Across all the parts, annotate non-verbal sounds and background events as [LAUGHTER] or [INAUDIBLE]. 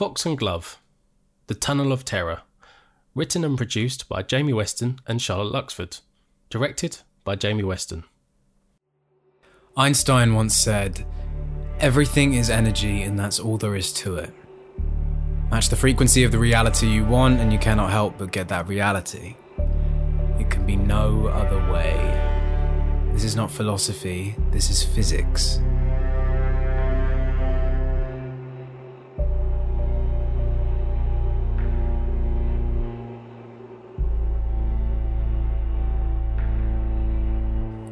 Fox and Glove The Tunnel of Terror. Written and produced by Jamie Weston and Charlotte Luxford. Directed by Jamie Weston. Einstein once said, Everything is energy, and that's all there is to it. Match the frequency of the reality you want, and you cannot help but get that reality. It can be no other way. This is not philosophy, this is physics.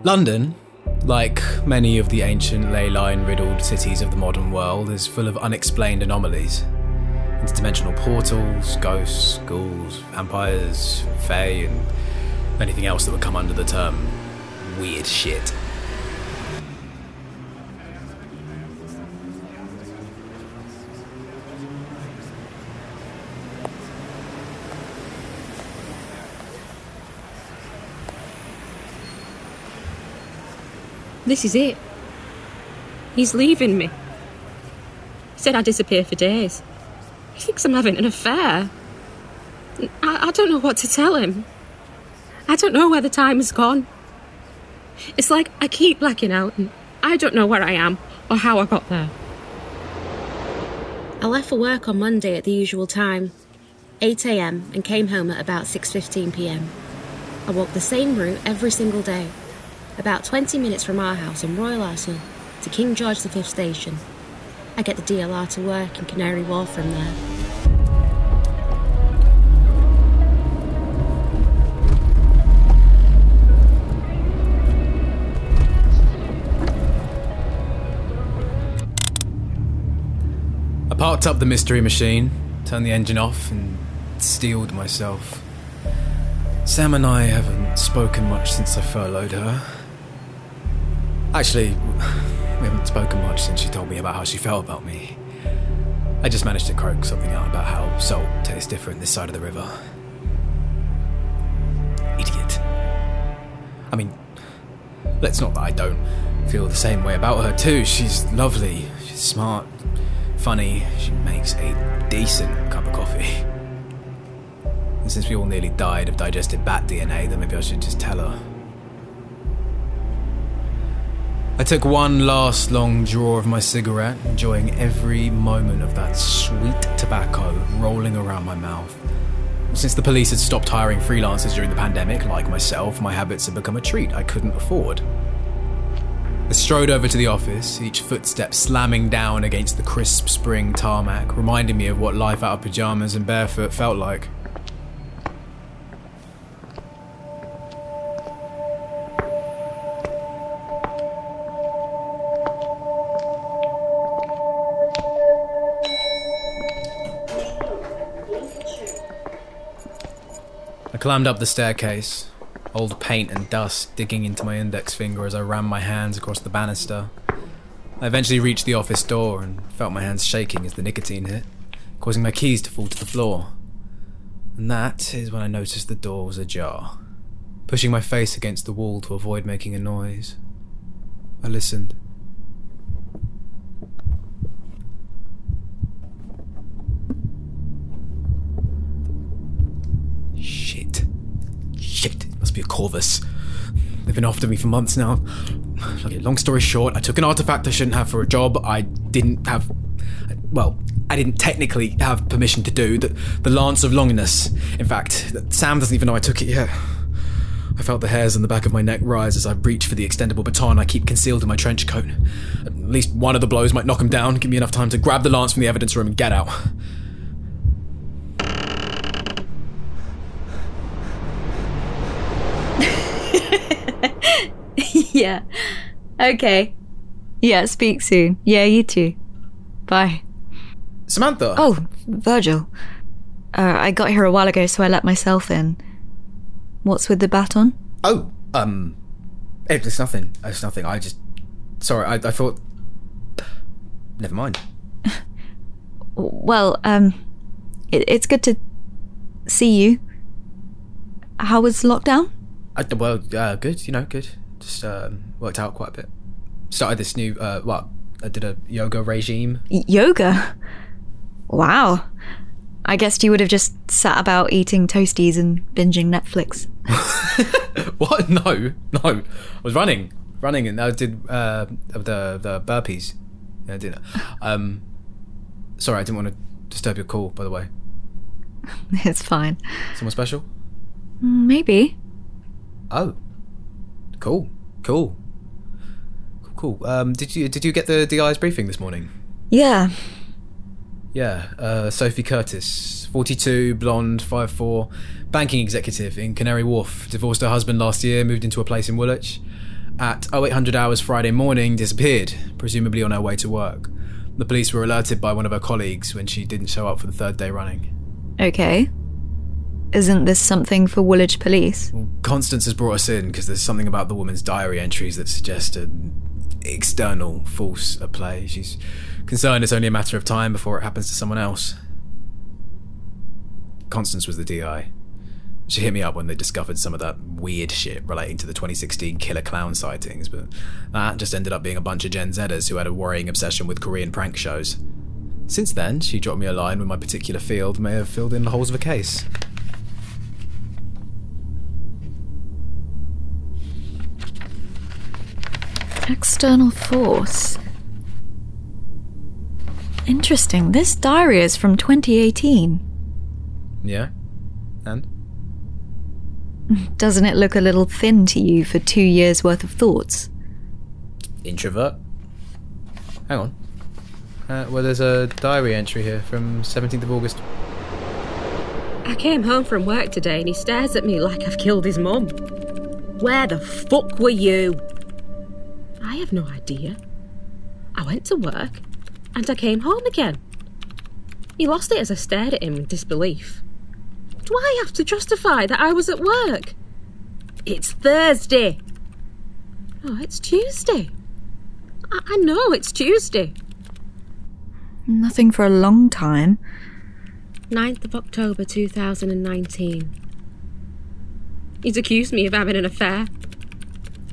London, like many of the ancient ley line riddled cities of the modern world, is full of unexplained anomalies. Interdimensional portals, ghosts, ghouls, vampires, fae, and anything else that would come under the term weird shit. This is it. He's leaving me. He said I'd disappear for days. He thinks I'm having an affair. I, I don't know what to tell him. I don't know where the time has gone. It's like I keep blacking out and I don't know where I am or how I got there. I left for work on Monday at the usual time, 8am, and came home at about 6.15pm. I walked the same route every single day, about 20 minutes from our house in Royal Arsenal to King George V station. I get the DLR to work in Canary Wharf from there. I parked up the mystery machine, turned the engine off, and steeled myself. Sam and I haven't spoken much since I furloughed her. Actually, we haven't spoken much since she told me about how she felt about me. I just managed to croak something out about how salt tastes different this side of the river. Idiot. I mean, let's not that I don't feel the same way about her, too. She's lovely, she's smart, funny, she makes a decent cup of coffee. And since we all nearly died of digested bat DNA, then maybe I should just tell her. I took one last long draw of my cigarette, enjoying every moment of that sweet tobacco rolling around my mouth. Since the police had stopped hiring freelancers during the pandemic, like myself, my habits had become a treat I couldn't afford. I strode over to the office, each footstep slamming down against the crisp spring tarmac, reminding me of what life out of pajamas and barefoot felt like. I climbed up the staircase, old paint and dust digging into my index finger as I ran my hands across the banister. I eventually reached the office door and felt my hands shaking as the nicotine hit, causing my keys to fall to the floor. And that is when I noticed the door was ajar. Pushing my face against the wall to avoid making a noise, I listened. Shit. Shit, it must be a Corvus. They've been after me for months now. Okay, long story short, I took an artifact I shouldn't have for a job I didn't have. Well, I didn't technically have permission to do. The, the Lance of Longinus. In fact, Sam doesn't even know I took it yet. I felt the hairs on the back of my neck rise as I reached for the extendable baton I keep concealed in my trench coat. At least one of the blows might knock him down, give me enough time to grab the lance from the evidence room and get out. [LAUGHS] yeah. Okay. Yeah, speak soon. Yeah, you too. Bye. Samantha! Oh, Virgil. Uh, I got here a while ago, so I let myself in. What's with the baton? Oh, um, it- it's nothing. It's nothing. I just, sorry. I, I thought. Never mind. [LAUGHS] Well, um, it, it's good to see you. How was lockdown? I, well, uh, good. You know, good. Just um, worked out quite a bit. Started this new. Uh, well, I did a yoga regime. Yoga? Wow. I guessed you would have just sat about eating toasties and binging Netflix. [LAUGHS] What? No, no. I was running, running, and I did uh, the the burpees. Yeah, I did. Um, sorry, I didn't want to disturb your call. By the way, [LAUGHS] It's fine. someone special? Maybe. Oh, cool, cool, cool, cool. Um, did you did you get the DI's briefing this morning? Yeah. Yeah, uh, Sophie Curtis, 42, blonde, 5'4, banking executive in Canary Wharf. Divorced her husband last year, moved into a place in Woolwich. At 0800 hours Friday morning, disappeared, presumably on her way to work. The police were alerted by one of her colleagues when she didn't show up for the third day running. Okay. Isn't this something for Woolwich Police? Constance has brought us in because there's something about the woman's diary entries that suggest an external force at play. She's concerned it's only a matter of time before it happens to someone else. Constance was the DI. She hit me up when they discovered some of that weird shit relating to the 2016 killer clown sightings, but that just ended up being a bunch of Gen Zers who had a worrying obsession with Korean prank shows. Since then, she dropped me a line when my particular field may have filled in the holes of a case. External force. Interesting. This diary is from 2018. Yeah? And? Doesn't it look a little thin to you for two years' worth of thoughts? introvert. Hang on. Uh, well, there's a diary entry here from 17th of August. I came home from work today and he stares at me like I've killed his mum. Where the fuck were you? I have no idea. I went to work and I came home again. He lost it as I stared at him in disbelief. Do I have to justify that I was at work? It's Thursday. Oh, it's Tuesday. I, I know it's Tuesday. Nothing for a long time. 9th of October 2019. He's accused me of having an affair.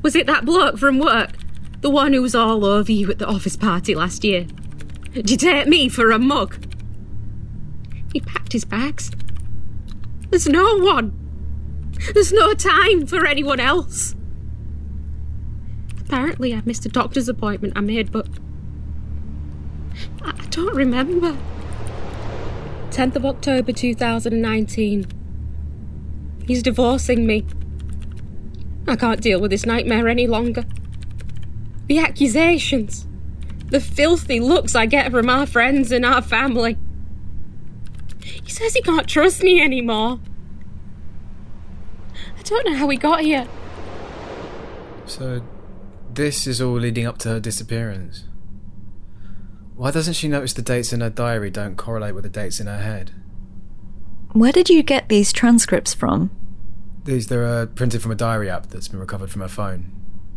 Was it that bloke from work? The one who was all over you at the office party last year? Did you take me for a mug? He packed his bags. There's no one. There's no time for anyone else. Apparently, I missed a doctor's appointment I made, but I I don't remember. 10th of October 2019. He's divorcing me. I can't deal with this nightmare any longer. The accusations, the filthy looks I get from our friends and our family. He says he can't trust me anymore. I don't know how we got here. So, this is all leading up to her disappearance. Why doesn't she notice the dates in her diary don't correlate with the dates in her head? Where did you get these transcripts from? These they're uh, printed from a diary app that's been recovered from her phone.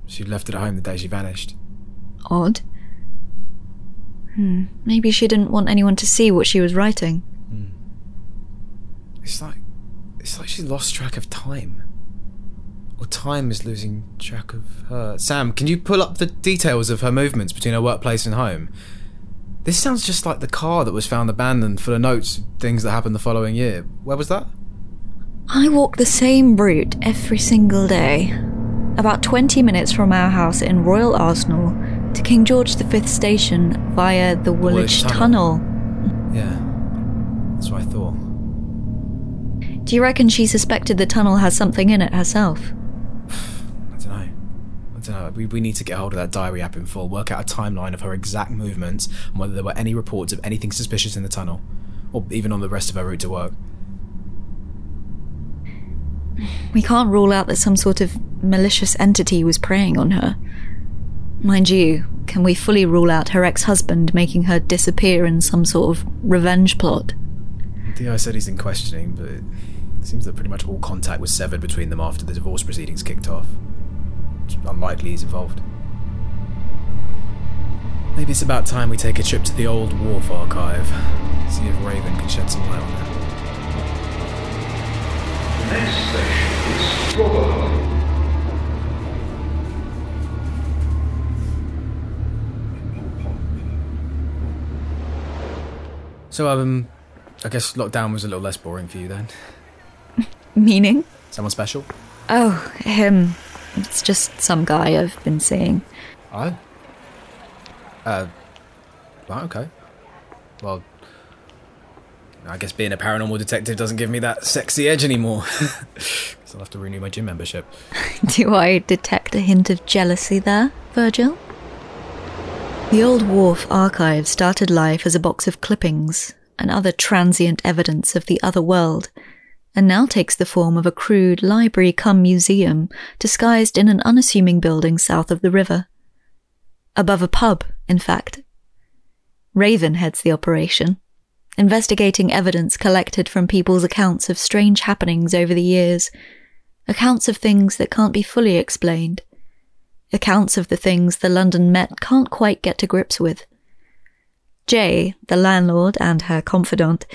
She left it at home the day she vanished. Odd. Hmm. Maybe she didn't want anyone to see what she was writing. It's like it's like she's lost track of time. Or time is losing track of her. Sam, can you pull up the details of her movements between her workplace and home? This sounds just like the car that was found abandoned full of notes, things that happened the following year. Where was that? I walk the same route every single day. About 20 minutes from our house in Royal Arsenal to King George V station via the Woolwich Woolwich Tunnel. Tunnel. Yeah. That's what I thought. Do you reckon she suspected the tunnel has something in it herself? [SIGHS] I don't know. I don't know. We, we need to get hold of that diary app in full, work out a timeline of her exact movements, and whether there were any reports of anything suspicious in the tunnel, or even on the rest of her route to work. We can't rule out that some sort of malicious entity was preying on her. Mind you, can we fully rule out her ex husband making her disappear in some sort of revenge plot? DI said he's in questioning, but it seems that pretty much all contact was severed between them after the divorce proceedings kicked off. It's unlikely he's involved. Maybe it's about time we take a trip to the old Wharf archive, see if Raven can shed some light on that. Next station is Rotherhithe. So, um, I guess lockdown was a little less boring for you then. [LAUGHS] Meaning? Someone special? Oh, him. It's just some guy I've been seeing. Oh. Uh, right, okay. Well, I guess being a paranormal detective doesn't give me that sexy edge anymore. [LAUGHS] so I'll have to renew my gym membership. [LAUGHS] Do I detect a hint of jealousy there, Virgil? The Old Wharf archive started life as a box of clippings and other transient evidence of the other world, and now takes the form of a crude library come museum disguised in an unassuming building south of the river. Above a pub, in fact. Raven heads the operation, investigating evidence collected from people's accounts of strange happenings over the years, accounts of things that can't be fully explained, accounts of the things the London Met can't quite get to grips with. Jay, the landlord and her confidant,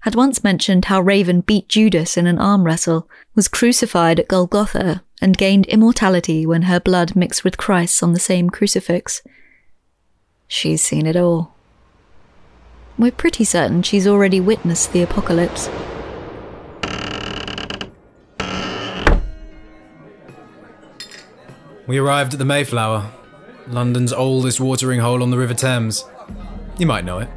had once mentioned how Raven beat Judas in an arm wrestle, was crucified at Golgotha, and gained immortality when her blood mixed with Christ's on the same crucifix. She's seen it all. We're pretty certain she's already witnessed the apocalypse. We arrived at the Mayflower, London's oldest watering hole on the River Thames. You might know it.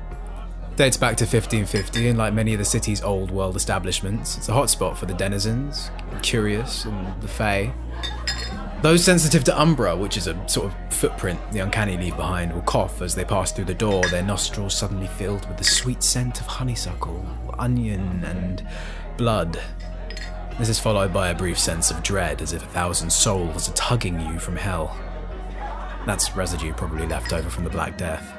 Dates back to 1550, and like many of the city's old world establishments, it's a hotspot for the denizens, curious, and the fae. Those sensitive to umbra, which is a sort of footprint the uncanny leave behind, will cough as they pass through the door, their nostrils suddenly filled with the sweet scent of honeysuckle, onion, and blood. This is followed by a brief sense of dread, as if a thousand souls are tugging you from hell. That's residue probably left over from the Black Death.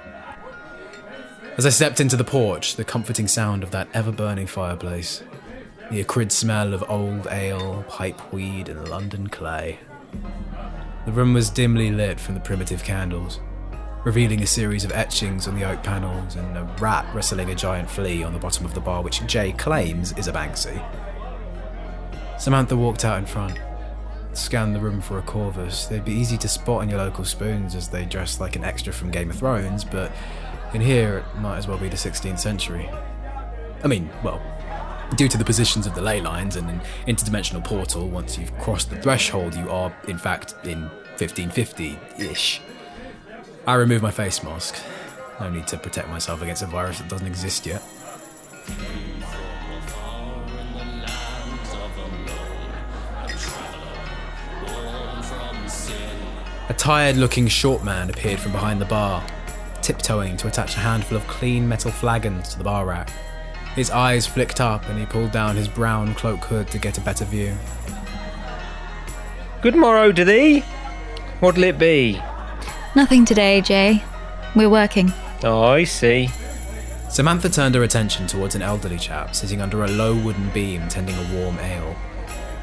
As I stepped into the porch, the comforting sound of that ever burning fireplace, the acrid smell of old ale, pipe weed, and London clay. The room was dimly lit from the primitive candles, revealing a series of etchings on the oak panels and a rat wrestling a giant flea on the bottom of the bar, which Jay claims is a Banksy. Samantha walked out in front, scanned the room for a Corvus. They'd be easy to spot on your local spoons as they dress like an extra from Game of Thrones, but in here it might as well be the 16th century. I mean, well, due to the positions of the ley lines and an interdimensional portal, once you've crossed the threshold, you are, in fact, in 1550 ish. I remove my face mask. No need to protect myself against a virus that doesn't exist yet. A tired looking short man appeared from behind the bar, tiptoeing to attach a handful of clean metal flagons to the bar rack. His eyes flicked up and he pulled down his brown cloak hood to get a better view. Good morrow to thee. What'll it be? Nothing today, Jay. We're working. Oh, I see. Samantha turned her attention towards an elderly chap sitting under a low wooden beam tending a warm ale.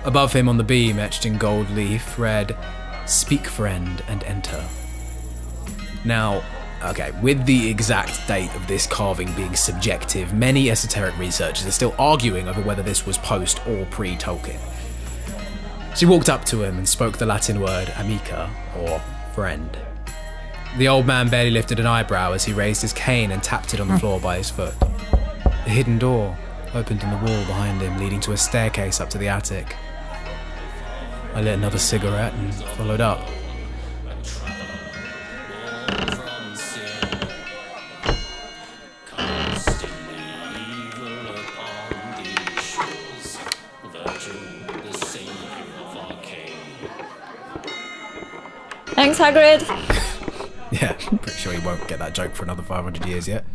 Above him on the beam, etched in gold leaf, read, Speak friend and enter. Now, okay, with the exact date of this carving being subjective, many esoteric researchers are still arguing over whether this was post or pre Tolkien. She walked up to him and spoke the Latin word amica, or friend. The old man barely lifted an eyebrow as he raised his cane and tapped it on the hmm. floor by his foot. A hidden door opened in the wall behind him, leading to a staircase up to the attic. I lit another cigarette and followed up. Thanks, Hagrid. [LAUGHS] Yeah, pretty sure he won't get that joke for another 500 years yet.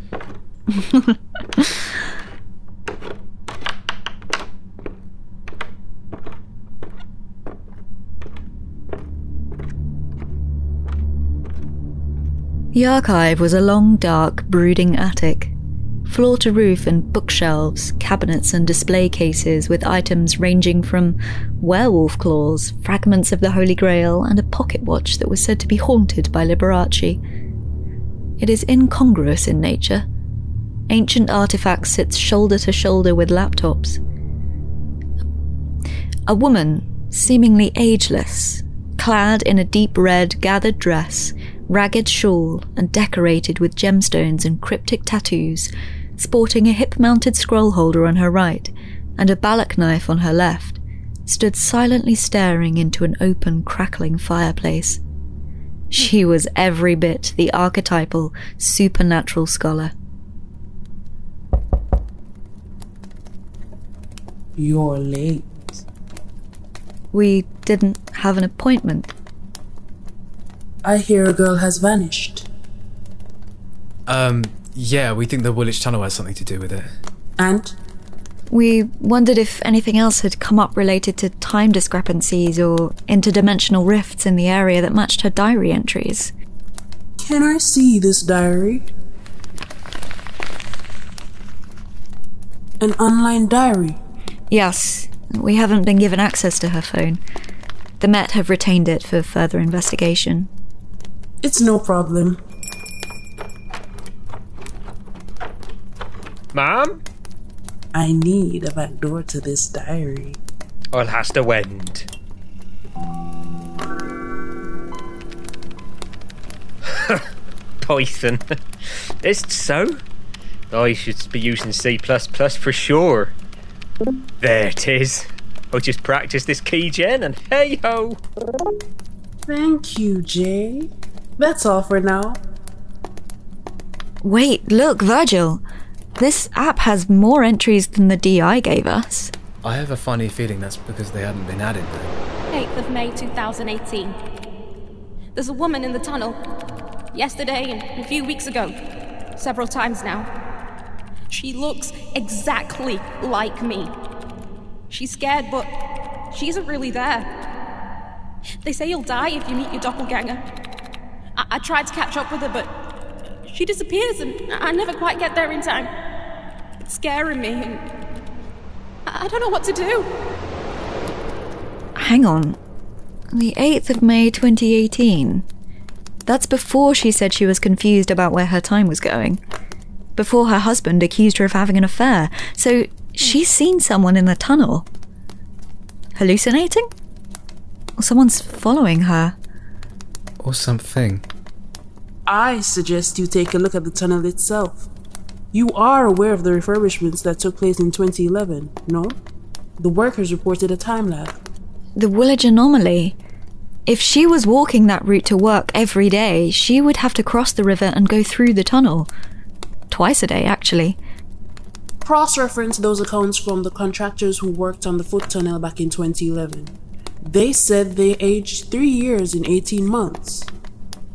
The archive was a long, dark, brooding attic. Floor to roof and bookshelves, cabinets and display cases with items ranging from werewolf claws, fragments of the Holy Grail, and a pocket watch that was said to be haunted by Liberace. It is incongruous in nature. Ancient artifacts sit shoulder to shoulder with laptops. A woman, seemingly ageless, clad in a deep red gathered dress, ragged shawl, and decorated with gemstones and cryptic tattoos, sporting a hip mounted scroll holder on her right and a balak knife on her left, stood silently staring into an open, crackling fireplace. She was every bit the archetypal, supernatural scholar. You're late. We didn't have an appointment. I hear a girl has vanished. Um, yeah, we think the Woolwich Tunnel has something to do with it. And? We wondered if anything else had come up related to time discrepancies or interdimensional rifts in the area that matched her diary entries. Can I see this diary? An online diary? Yes, we haven't been given access to her phone. The Met have retained it for further investigation. It's no problem. Ma'am? I need a back door to this diary. I'll has to wend. [LAUGHS] Python. [LAUGHS] Is it so? Oh, I should be using C for sure. There it is. I'll just practiced this key gen and hey ho! Thank you, Jay. That's all for now. Wait, look, Virgil. This app has more entries than the DI gave us. I have a funny feeling that's because they hadn't been added though. 8th of May 2018. There's a woman in the tunnel. Yesterday and a few weeks ago. Several times now. She looks exactly like me. She's scared, but she isn't really there. They say you'll die if you meet your doppelganger. I, I tried to catch up with her, but she disappears and I never quite get there in time. It's scaring me and I I don't know what to do. Hang on. The 8th of May 2018. That's before she said she was confused about where her time was going. Before her husband accused her of having an affair. So she's hmm. seen someone in the tunnel. Hallucinating? Or someone's following her. Or something. I suggest you take a look at the tunnel itself. You are aware of the refurbishments that took place in 2011, no? The workers reported a time lag. The Woolwich anomaly. If she was walking that route to work every day, she would have to cross the river and go through the tunnel. Twice a day, actually. Cross reference those accounts from the contractors who worked on the foot tunnel back in 2011. They said they aged three years in 18 months.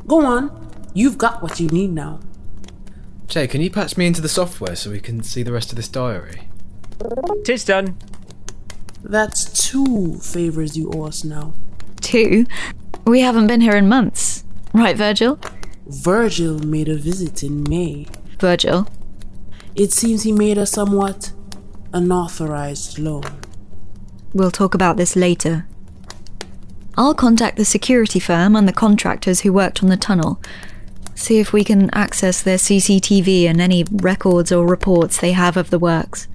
Go on, you've got what you need now. Jay, can you patch me into the software so we can see the rest of this diary? Tis done. That's two favors you owe us now. Two? We haven't been here in months. Right, Virgil? Virgil made a visit in May. Virgil. It seems he made a somewhat unauthorized loan. We'll talk about this later. I'll contact the security firm and the contractors who worked on the tunnel. See if we can access their CCTV and any records or reports they have of the works.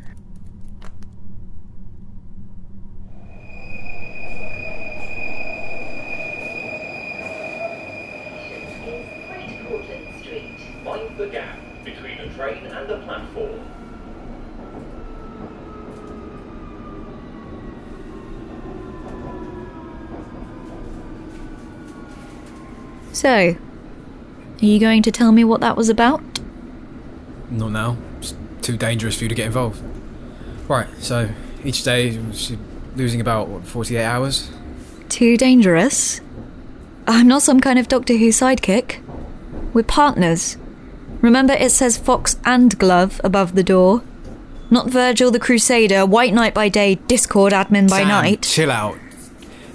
So, are you going to tell me what that was about? Not now. It's too dangerous for you to get involved. Right, so each day she's losing about, what, 48 hours? Too dangerous? I'm not some kind of Doctor Who sidekick. We're partners. Remember, it says Fox and Glove above the door. Not Virgil the Crusader, White Knight by day, Discord admin by Sam, night. Chill out.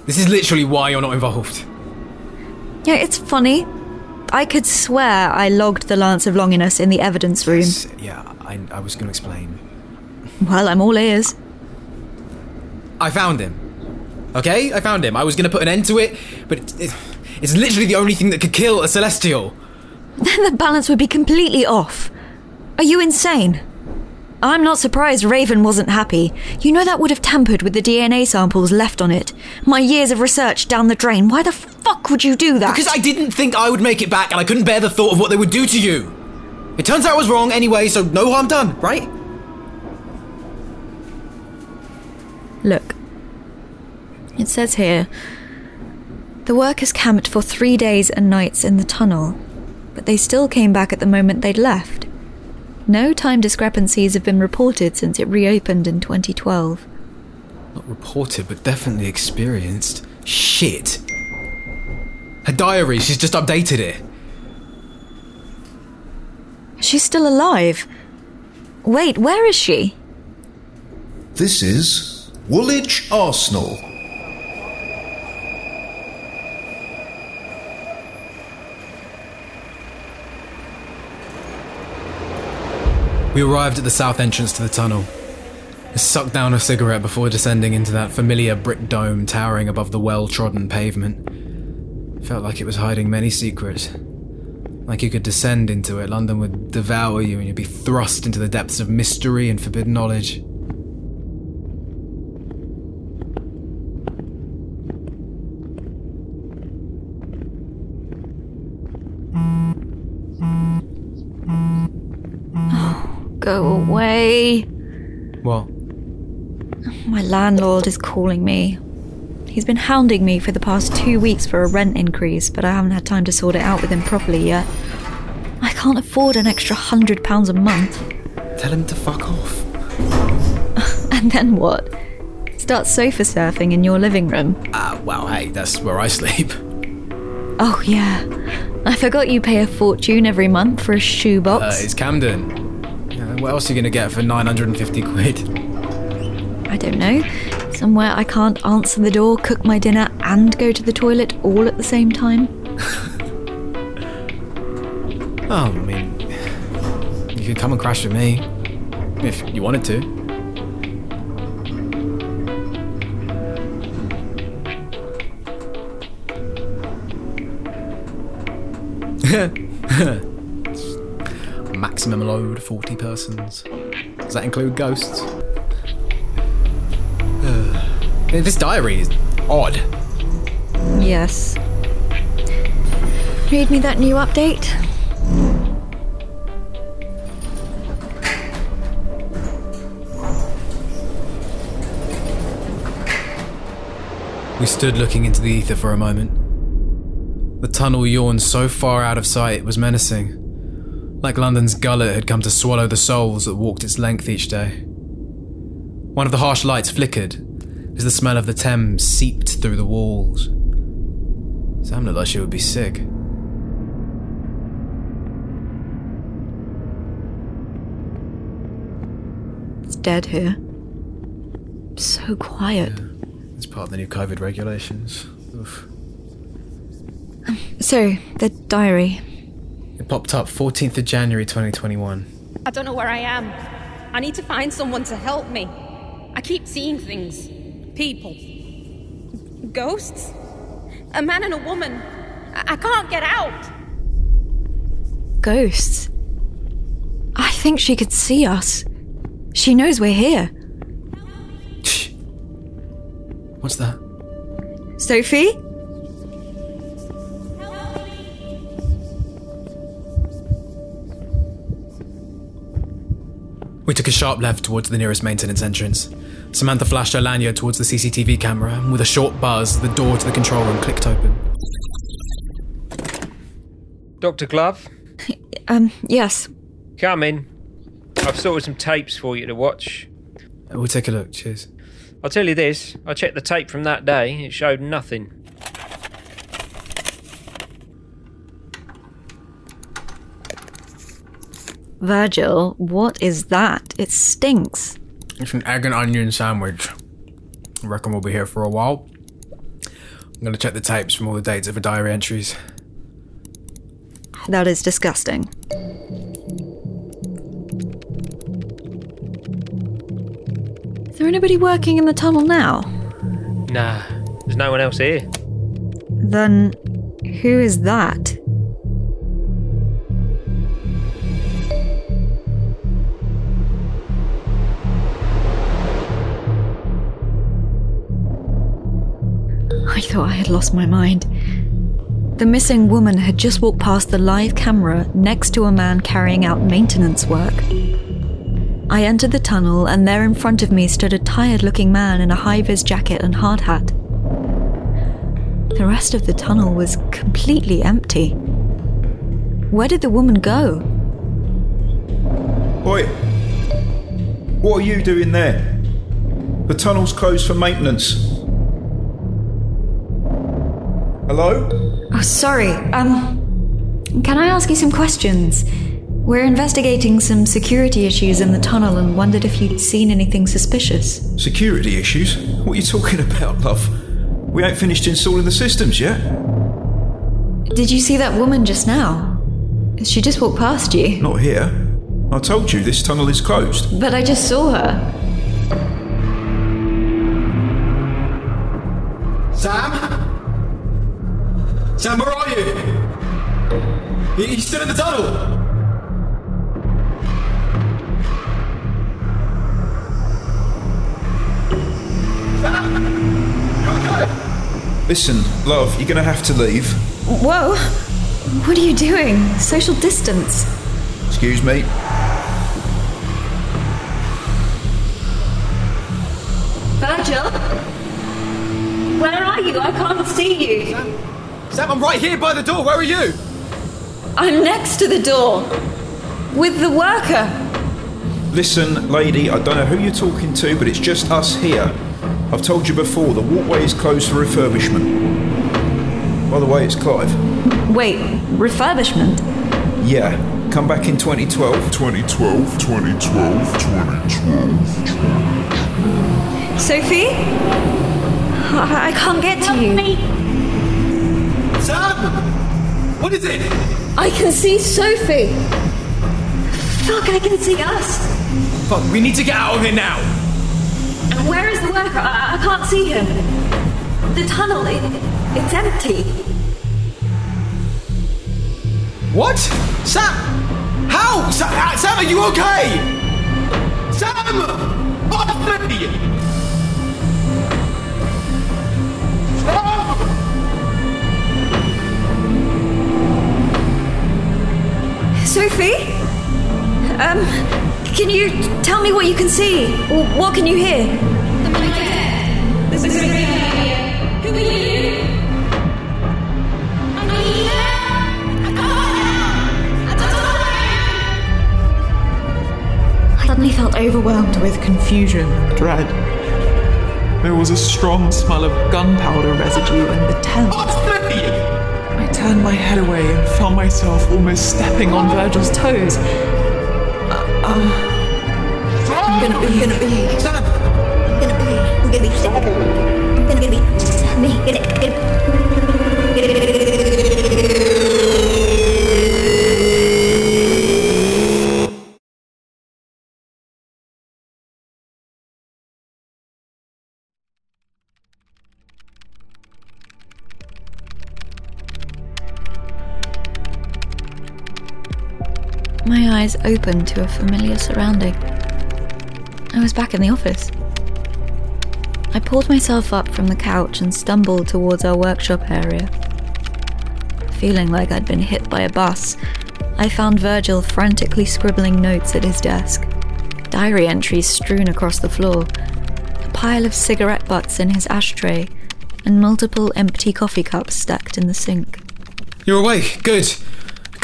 This is literally why you're not involved. Yeah, it's funny. I could swear I logged the Lance of Longinus in the evidence room. S- Yeah, I, I was going to explain. Well, I'm all ears. I found him. Okay, I found him. I was going to put an end to it, but it, it, it's literally the only thing that could kill a celestial. Then the balance would be completely off. Are you insane? I'm not surprised Raven wasn't happy. You know that would have tampered with the DNA samples left on it. My years of research down the drain. Why the fuck would you do that? Because I didn't think I would make it back, and I couldn't bear the thought of what they would do to you. It turns out I was wrong anyway, so no harm done, right? Look. It says here the workers camped for three days and nights in the tunnel, but they still came back at the moment they'd left. No time discrepancies have been reported since it reopened in 2012. Not reported, but definitely experienced. Shit. Her diary, she's just updated it. She's still alive. Wait, where is she? This is Woolwich Arsenal. We arrived at the south entrance to the tunnel. I sucked down a cigarette before descending into that familiar brick dome towering above the well trodden pavement. Felt like it was hiding many secrets. Like you could descend into it, London would devour you, and you'd be thrust into the depths of mystery and forbidden knowledge. Go away. What? My landlord is calling me. He's been hounding me for the past two weeks for a rent increase, but I haven't had time to sort it out with him properly yet. I can't afford an extra hundred pounds a month. Tell him to fuck off. [LAUGHS] And then what? Start sofa surfing in your living room. Ah, well, hey, that's where I sleep. Oh, yeah. I forgot you pay a fortune every month for a shoebox. Uh, it's Camden. What else are you gonna get for 950 quid? I don't know. Somewhere I can't answer the door, cook my dinner, and go to the toilet all at the same time. [LAUGHS] Oh, I mean, you could come and crash with me. If you wanted to. [LAUGHS] Maximum load 40 persons. Does that include ghosts? Uh, this diary is odd. Yes. Read me that new update. We stood looking into the ether for a moment. The tunnel yawned so far out of sight it was menacing. Like London's gullet had come to swallow the souls that walked its length each day. One of the harsh lights flickered as the smell of the Thames seeped through the walls. Sam looked like she would be sick. It's dead here. So quiet. It's part of the new COVID regulations. Oof. Um, so, the diary. It popped up 14th of January 2021. I don't know where I am. I need to find someone to help me. I keep seeing things. People. Ghosts? A man and a woman. I, I can't get out. Ghosts. I think she could see us. She knows we're here. Shh. What's that? Sophie? Took a sharp left towards the nearest maintenance entrance. Samantha flashed her lanyard towards the CCTV camera, and with a short buzz, the door to the control room clicked open. Dr. Glove, [LAUGHS] Um, yes. come in. I've sorted some tapes for you to watch. We'll take a look. Cheers. I'll tell you this I checked the tape from that day, it showed nothing. Virgil, what is that? It stinks. It's an egg and onion sandwich. I reckon we'll be here for a while. I'm gonna check the tapes from all the dates of the diary entries. That is disgusting. Is there anybody working in the tunnel now? Nah, there's no one else here. Then, who is that? I had lost my mind. The missing woman had just walked past the live camera next to a man carrying out maintenance work. I entered the tunnel, and there in front of me stood a tired looking man in a high vis jacket and hard hat. The rest of the tunnel was completely empty. Where did the woman go? Oi! What are you doing there? The tunnel's closed for maintenance. Hello? Oh, sorry. Um, can I ask you some questions? We're investigating some security issues in the tunnel and wondered if you'd seen anything suspicious. Security issues? What are you talking [LAUGHS] about, love? We ain't finished installing the systems yet. Did you see that woman just now? She just walked past you. Not here. I told you this tunnel is closed. But I just saw her. Sam? Sam, where are you? He- He's still in the tunnel. [LAUGHS] Listen, love, you're gonna have to leave. Whoa! What are you doing? Social distance. Excuse me. Virgil? Where are you? I can't see you. Sam, I'm right here by the door. Where are you? I'm next to the door. With the worker. Listen, lady, I don't know who you're talking to, but it's just us here. I've told you before, the walkway is closed for refurbishment. By the way, it's Clive. Wait, refurbishment? Yeah, come back in 2012. 2012, 2012, 2012. Sophie? I, I can't get to you. Sam! What is it? I can see Sophie. Fuck, I can see us. Fuck, we need to get out of here now. And where is the worker? I, I can't see him. The tunnel, it, it's empty. What? Sam! How? Sa- uh, Sam, are you okay? Sam! Off me! Sophie? Um, can you tell me what you can see? What can you hear? I suddenly felt overwhelmed with confusion and dread. There was a strong smell of gunpowder residue in the tent. Turned my head away and found myself almost stepping on Virgil's toes. Uh, uh, I'm gonna be, gonna be. I'm gonna be, I'm gonna be sad. I'm gonna be, me, gonna, My eyes opened to a familiar surrounding. I was back in the office. I pulled myself up from the couch and stumbled towards our workshop area. Feeling like I'd been hit by a bus, I found Virgil frantically scribbling notes at his desk, diary entries strewn across the floor, a pile of cigarette butts in his ashtray, and multiple empty coffee cups stacked in the sink. You're awake. Good.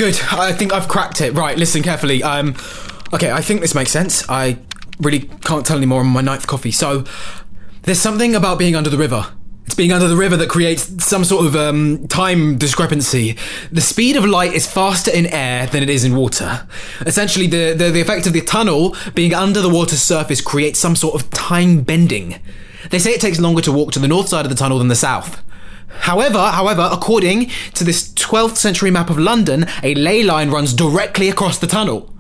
Good. I think I've cracked it. Right, listen carefully. Um, okay, I think this makes sense. I really can't tell anymore on my ninth coffee. So, there's something about being under the river. It's being under the river that creates some sort of um, time discrepancy. The speed of light is faster in air than it is in water. Essentially, the, the, the effect of the tunnel being under the water's surface creates some sort of time bending. They say it takes longer to walk to the north side of the tunnel than the south. However, however, according to this 12th century map of London, a ley line runs directly across the tunnel,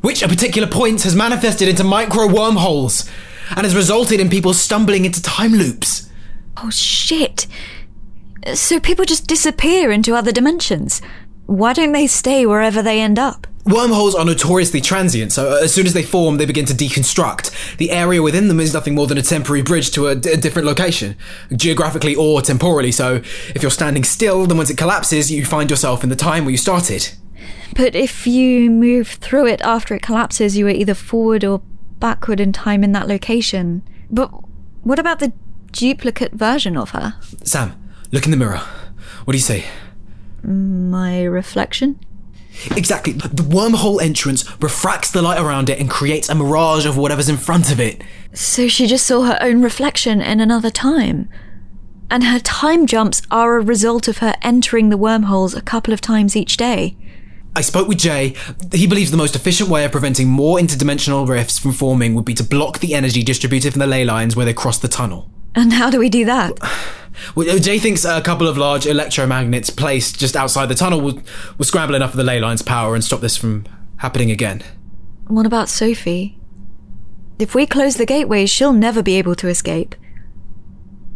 which at particular points has manifested into micro wormholes and has resulted in people stumbling into time loops. Oh shit! So people just disappear into other dimensions. Why don't they stay wherever they end up? Wormholes are notoriously transient, so uh, as soon as they form, they begin to deconstruct. The area within them is nothing more than a temporary bridge to a, d- a different location, geographically or temporally. So if you're standing still, then once it collapses, you find yourself in the time where you started. But if you move through it after it collapses, you are either forward or backward in time in that location. But what about the duplicate version of her? Sam, look in the mirror. What do you see? My reflection? Exactly. The wormhole entrance refracts the light around it and creates a mirage of whatever's in front of it. So she just saw her own reflection in another time. And her time jumps are a result of her entering the wormholes a couple of times each day. I spoke with Jay. He believes the most efficient way of preventing more interdimensional rifts from forming would be to block the energy distributed from the ley lines where they cross the tunnel. And how do we do that? [SIGHS] Well, Jay thinks a couple of large electromagnets placed just outside the tunnel will, will scramble enough of the ley lines' power and stop this from happening again. What about Sophie? If we close the gateways, she'll never be able to escape.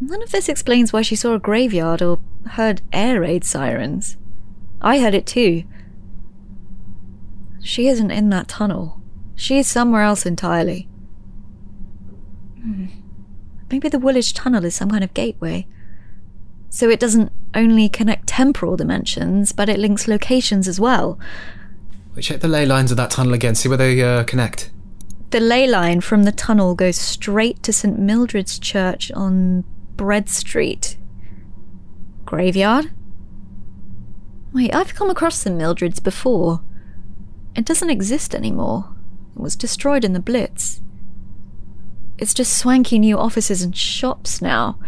None of this explains why she saw a graveyard or heard air raid sirens. I heard it too. She isn't in that tunnel. She is somewhere else entirely. Hmm. Maybe the Woolwich Tunnel is some kind of gateway. So it doesn't only connect temporal dimensions, but it links locations as well. We check the ley lines of that tunnel again, see where they uh, connect. The ley line from the tunnel goes straight to St. Mildred's Church on Bread Street. Graveyard? Wait, I've come across St. Mildred's before. It doesn't exist anymore. It was destroyed in the Blitz. It's just swanky new offices and shops now.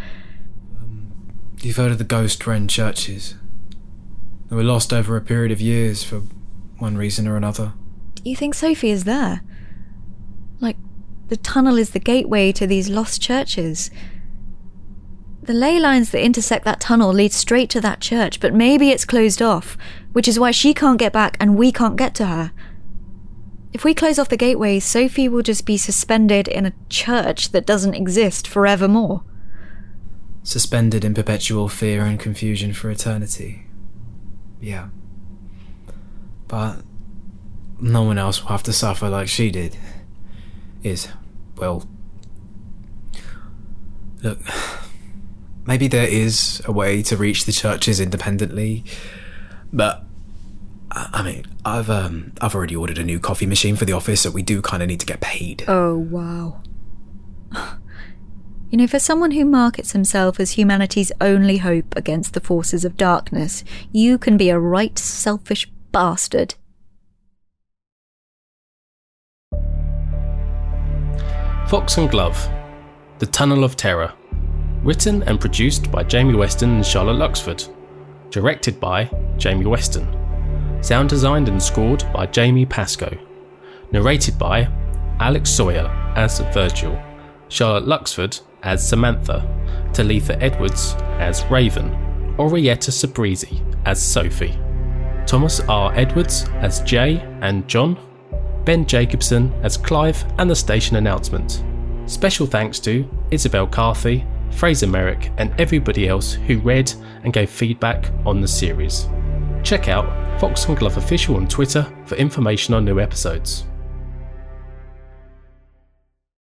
You've heard of the Ghost Wren churches? They were lost over a period of years for one reason or another. Do you think Sophie is there? Like, the tunnel is the gateway to these lost churches. The ley lines that intersect that tunnel lead straight to that church, but maybe it's closed off, which is why she can't get back and we can't get to her. If we close off the gateway, Sophie will just be suspended in a church that doesn't exist forevermore. Suspended in perpetual fear and confusion for eternity. Yeah. But no one else will have to suffer like she did. Is, well. Look, maybe there is a way to reach the churches independently, but I mean, I've um, I've already ordered a new coffee machine for the office, so we do kind of need to get paid. Oh, wow. You know, for someone who markets himself as humanity's only hope against the forces of darkness, you can be a right selfish bastard. Fox and Glove The Tunnel of Terror. Written and produced by Jamie Weston and Charlotte Luxford. Directed by Jamie Weston. Sound designed and scored by Jamie Pascoe. Narrated by Alex Sawyer as Virgil, Charlotte Luxford as Samantha, Talitha Edwards as Raven, Orietta Sabrizi as Sophie, Thomas R. Edwards as Jay and John, Ben Jacobson as Clive and the station announcement. Special thanks to Isabel Carthy, Fraser Merrick, and everybody else who read and gave feedback on the series. Check out Fox and Glove Official on Twitter for information on new episodes.